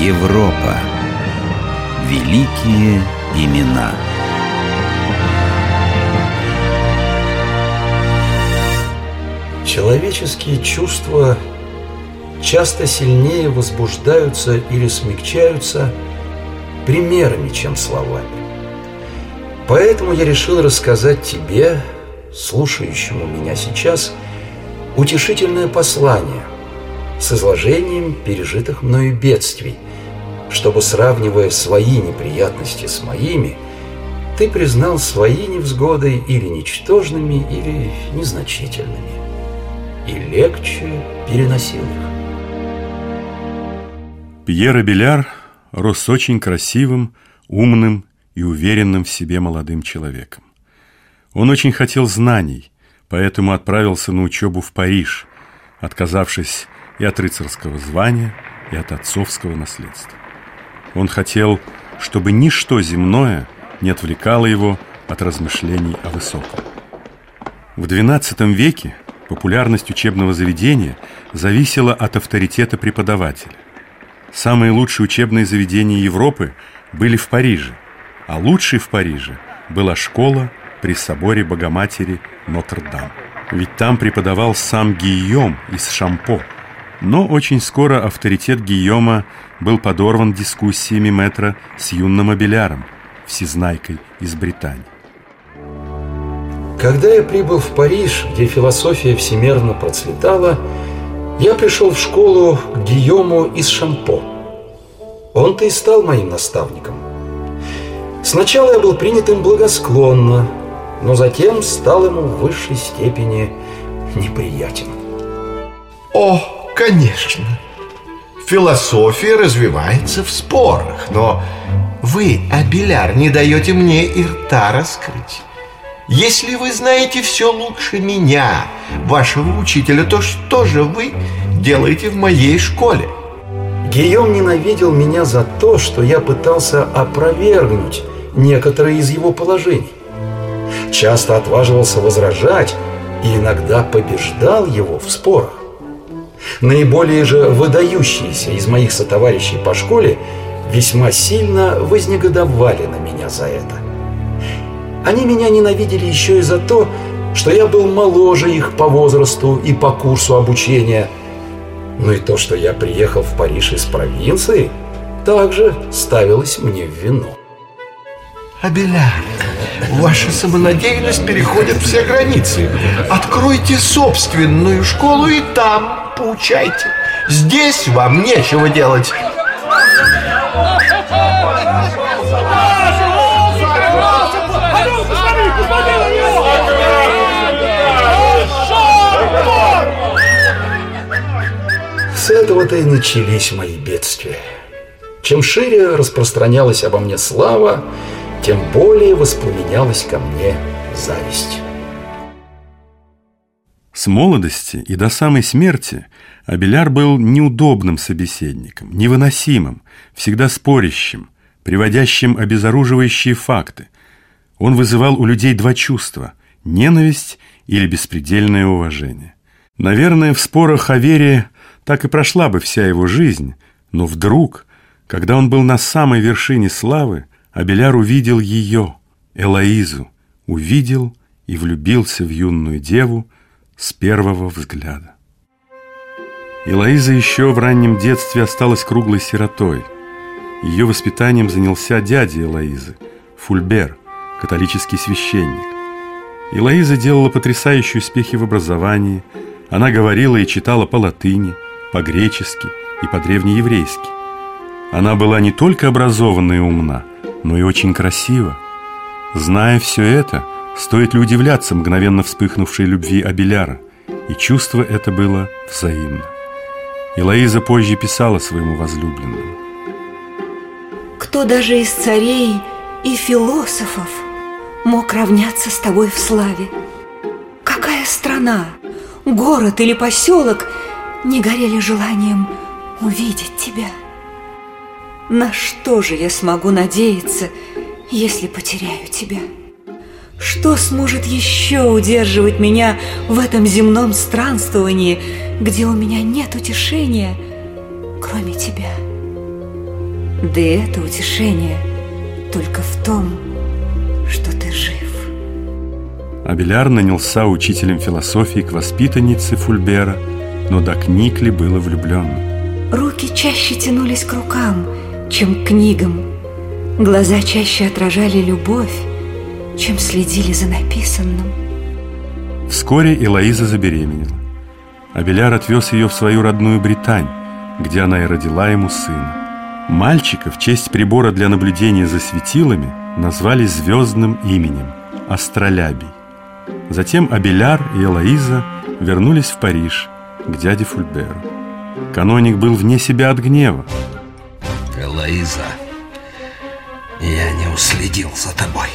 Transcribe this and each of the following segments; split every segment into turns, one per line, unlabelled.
Европа. Великие имена.
Человеческие чувства часто сильнее возбуждаются или смягчаются примерами, чем словами. Поэтому я решил рассказать тебе, слушающему меня сейчас, утешительное послание с изложением пережитых мною бедствий, чтобы, сравнивая свои неприятности с моими, ты признал свои невзгоды или ничтожными, или незначительными, и легче переносил их.
Пьер Абеляр рос очень красивым, умным и уверенным в себе молодым человеком. Он очень хотел знаний, поэтому отправился на учебу в Париж, отказавшись и от рыцарского звания, и от отцовского наследства. Он хотел, чтобы ничто земное не отвлекало его от размышлений о высоком. В XII веке популярность учебного заведения зависела от авторитета преподавателя. Самые лучшие учебные заведения Европы были в Париже, а лучшей в Париже была школа при соборе Богоматери Нотр-Дам. Ведь там преподавал сам Гийом из Шампо. Но очень скоро авторитет Гийома был подорван дискуссиями метра с юным Абеляром, всезнайкой из Британии.
Когда я прибыл в Париж, где философия всемерно процветала, я пришел в школу к Гийому из Шампо. Он-то и стал моим наставником. Сначала я был принят им благосклонно, но затем стал ему в высшей степени неприятен.
О, конечно. Философия развивается в спорах, но вы, Абеляр, не даете мне и рта раскрыть. Если вы знаете все лучше меня, вашего учителя, то что же вы делаете в моей школе?
Гийом ненавидел меня за то, что я пытался опровергнуть некоторые из его положений. Часто отваживался возражать и иногда побеждал его в спорах. Наиболее же выдающиеся из моих сотоварищей по школе весьма сильно вознегодовали на меня за это. Они меня ненавидели еще и за то, что я был моложе их по возрасту и по курсу обучения. Ну и то, что я приехал в Париж из провинции, также ставилось мне в вину.
Абеляр, ваша самонадеянность переходит все границы. Откройте собственную школу и там поучайте. Здесь вам нечего делать.
С этого-то и начались мои бедствия. Чем шире распространялась обо мне слава, тем более воспламенялась ко мне зависть.
С молодости и до самой смерти Абеляр был неудобным собеседником, невыносимым, всегда спорящим, приводящим обезоруживающие факты. Он вызывал у людей два чувства – ненависть или беспредельное уважение. Наверное, в спорах о вере так и прошла бы вся его жизнь, но вдруг, когда он был на самой вершине славы, Абеляр увидел ее, Элоизу, увидел и влюбился в юную деву с первого взгляда. Элоиза еще в раннем детстве осталась круглой сиротой. Ее воспитанием занялся дядя Элоизы, Фульбер, католический священник. Элоиза делала потрясающие успехи в образовании. Она говорила и читала по латыни, по-гречески и по-древнееврейски. Она была не только образована и умна, но и очень красиво. Зная все это, стоит ли удивляться мгновенно вспыхнувшей любви Абеляра, и чувство это было взаимно. И Лоиза позже писала своему возлюбленному.
Кто даже из царей и философов мог равняться с тобой в славе? Какая страна, город или поселок не горели желанием увидеть тебя? На что же я смогу надеяться, если потеряю тебя? Что сможет еще удерживать меня в этом земном странствовании, где у меня нет утешения, кроме тебя? Да и это утешение только в том, что ты жив.
Абеляр нанялся учителем философии к воспитаннице Фульбера, но до книг ли было влюбленным.
Руки чаще тянулись к рукам, чем книгам. Глаза чаще отражали любовь, чем следили за написанным.
Вскоре Элоиза забеременела. Абеляр отвез ее в свою родную Британь, где она и родила ему сына. Мальчика в честь прибора для наблюдения за светилами назвали звездным именем – Астролябий. Затем Абеляр и Элоиза вернулись в Париж к дяде Фульберу. Каноник был вне себя от гнева.
Элоиза, я не уследил за тобой.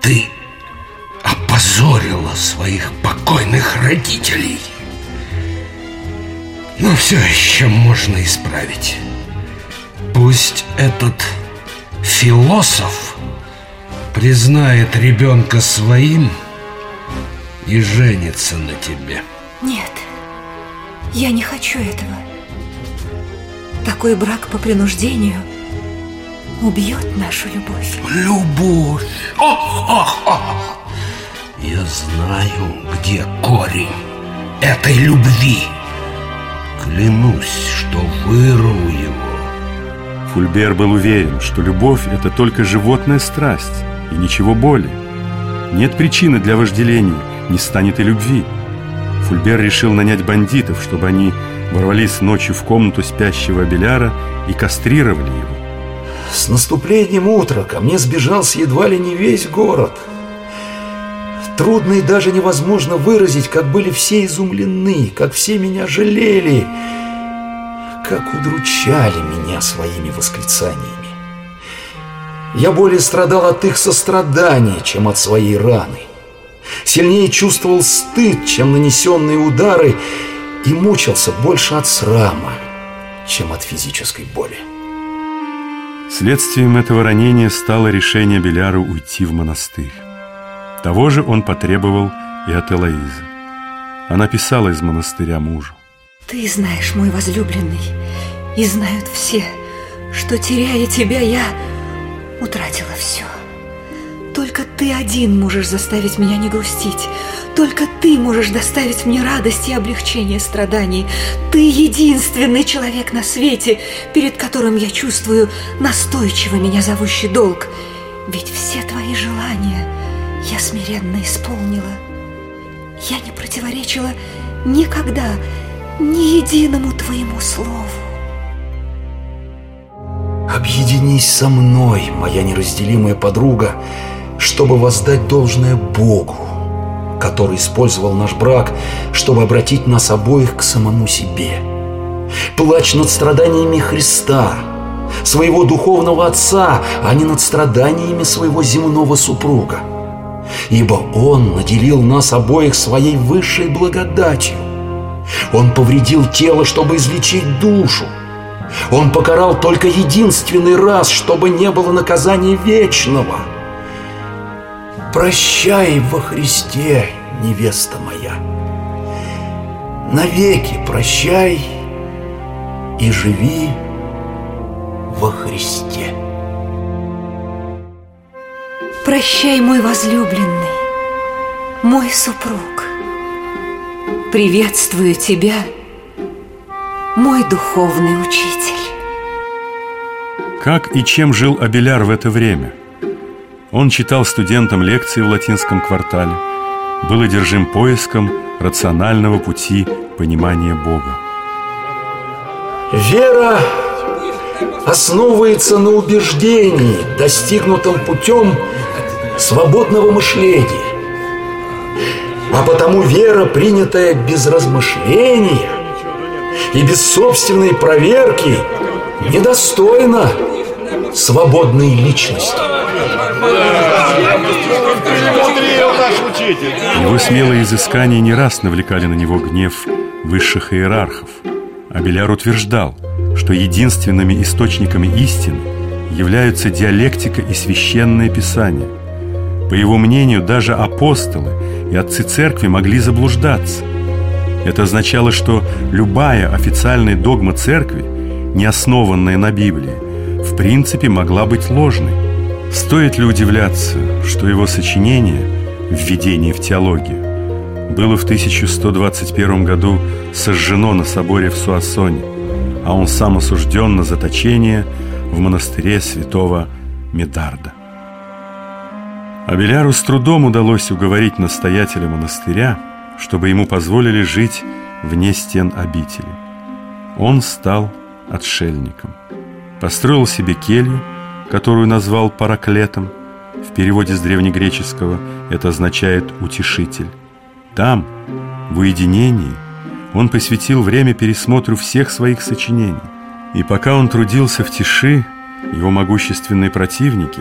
Ты опозорила своих покойных родителей. Но все еще можно исправить. Пусть этот философ признает ребенка своим и женится на тебе.
Нет, я не хочу этого. Такой брак по принуждению убьет нашу любовь.
Любовь! Ох! Я знаю, где корень этой любви. Клянусь, что вырву его.
Фульбер был уверен, что любовь – это только животная страсть и ничего более. Нет причины для вожделения, не станет и любви. Фульбер решил нанять бандитов, чтобы они ворвались ночью в комнату спящего Беляра и кастрировали его.
С наступлением утра ко мне сбежался едва ли не весь город. Трудно и даже невозможно выразить, как были все изумлены, как все меня жалели, как удручали меня своими восклицаниями. Я более страдал от их сострадания, чем от своей раны. Сильнее чувствовал стыд, чем нанесенные удары, и мучился больше от срама, чем от физической боли.
Следствием этого ранения стало решение Беляру уйти в монастырь. Того же он потребовал и от Элоизы. Она писала из монастыря мужу.
Ты знаешь, мой возлюбленный, и знают все, что, теряя тебя, я утратила все. Только ты один можешь заставить меня не грустить. Только ты можешь доставить мне радость и облегчение страданий. Ты единственный человек на свете, перед которым я чувствую настойчиво меня зовущий долг. Ведь все твои желания я смиренно исполнила. Я не противоречила никогда ни единому твоему слову.
Объединись со мной, моя неразделимая подруга, чтобы воздать должное Богу, который использовал наш брак, чтобы обратить нас обоих к самому себе. Плачь над страданиями Христа, своего духовного отца, а не над страданиями своего земного супруга. Ибо Он наделил нас обоих своей высшей благодатью. Он повредил тело, чтобы излечить душу. Он покарал только единственный раз, чтобы не было наказания вечного – Прощай во Христе, невеста моя. Навеки прощай и живи во Христе.
Прощай, мой возлюбленный, мой супруг. Приветствую тебя, мой духовный учитель.
Как и чем жил Абеляр в это время? Он читал студентам лекции в латинском квартале, был одержим поиском рационального пути понимания Бога.
Вера основывается на убеждении, достигнутом путем свободного мышления. А потому вера, принятая без размышления и без собственной проверки, недостойна свободной личности.
Его смелые изыскания не раз навлекали на него гнев высших иерархов. Абеляр утверждал, что единственными источниками истины являются диалектика и священное писание. По его мнению, даже апостолы и отцы церкви могли заблуждаться. Это означало, что любая официальная догма церкви не основанная на Библии, принципе могла быть ложной. Стоит ли удивляться, что его сочинение «Введение в теологию» было в 1121 году сожжено на соборе в Суассоне, а он сам осужден на заточение в монастыре святого Медарда. Абеляру с трудом удалось уговорить настоятеля монастыря, чтобы ему позволили жить вне стен обители. Он стал отшельником. Построил себе келью, которую назвал параклетом. В переводе с древнегреческого это означает «утешитель». Там, в уединении, он посвятил время пересмотру всех своих сочинений. И пока он трудился в тиши, его могущественные противники,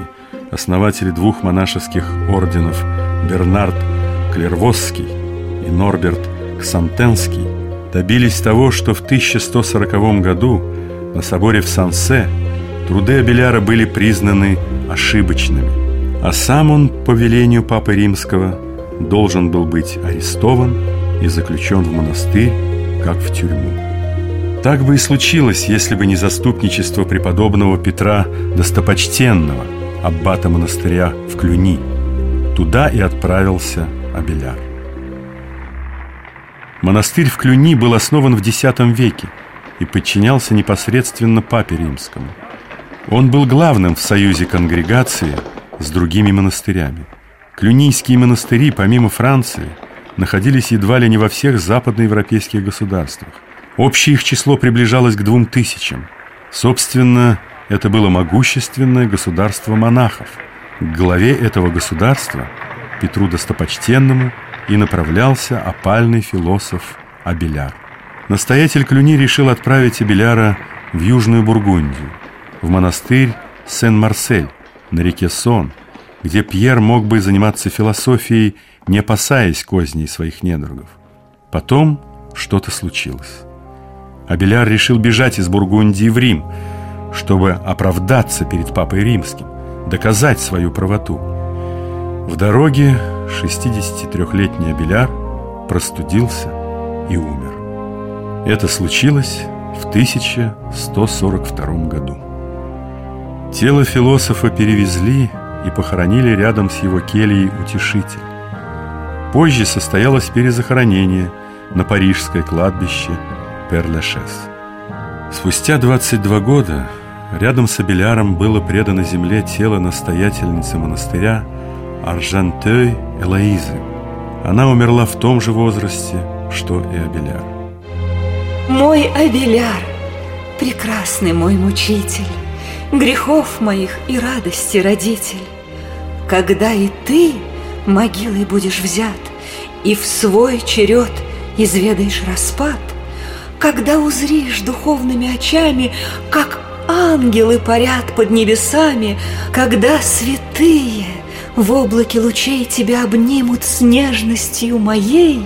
основатели двух монашеских орденов Бернард Клервосский и Норберт Ксантенский, добились того, что в 1140 году на соборе в Сансе труды Абеляра были признаны ошибочными, а сам он по велению Папы Римского должен был быть арестован и заключен в монастырь, как в тюрьму. Так бы и случилось, если бы не заступничество преподобного Петра Достопочтенного, аббата монастыря в Клюни. Туда и отправился Абеляр. Монастырь в Клюни был основан в X веке и подчинялся непосредственно Папе Римскому. Он был главным в союзе конгрегации с другими монастырями. Клюнийские монастыри, помимо Франции, находились едва ли не во всех западноевропейских государствах. Общее их число приближалось к двум тысячам. Собственно, это было могущественное государство монахов. К главе этого государства, Петру Достопочтенному, и направлялся опальный философ Абеляр. Настоятель Клюни решил отправить Абеляра в Южную Бургундию, в монастырь Сен-Марсель на реке Сон, где Пьер мог бы заниматься философией, не опасаясь козней своих недругов. Потом что-то случилось. Абеляр решил бежать из Бургундии в Рим, чтобы оправдаться перед Папой Римским, доказать свою правоту. В дороге 63-летний Абеляр простудился и умер. Это случилось в 1142 году. Тело философа перевезли и похоронили рядом с его кельей утешитель. Позже состоялось перезахоронение на парижское кладбище Перлешес. Спустя 22 года рядом с Абеляром было предано земле тело настоятельницы монастыря Аржантей Элоизы. Она умерла в том же возрасте, что и Абеляр.
Мой Абеляр, прекрасный мой мучитель, Грехов моих и радости родитель, Когда и ты могилой будешь взят, И в свой черед изведаешь распад, Когда узришь духовными очами, Как ангелы парят под небесами, Когда святые в облаке лучей Тебя обнимут с нежностью моей,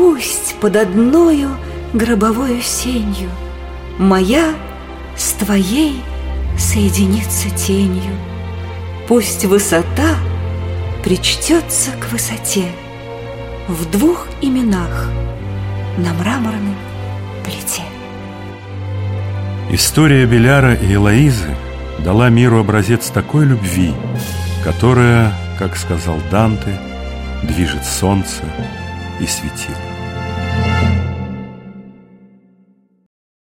Пусть под одною гробовою сенью Моя с твоей соединится тенью. Пусть высота причтется к высоте В двух именах на мраморном плите.
История Беляра и Элоизы дала миру образец такой любви, которая, как сказал Данте, движет солнце и светило.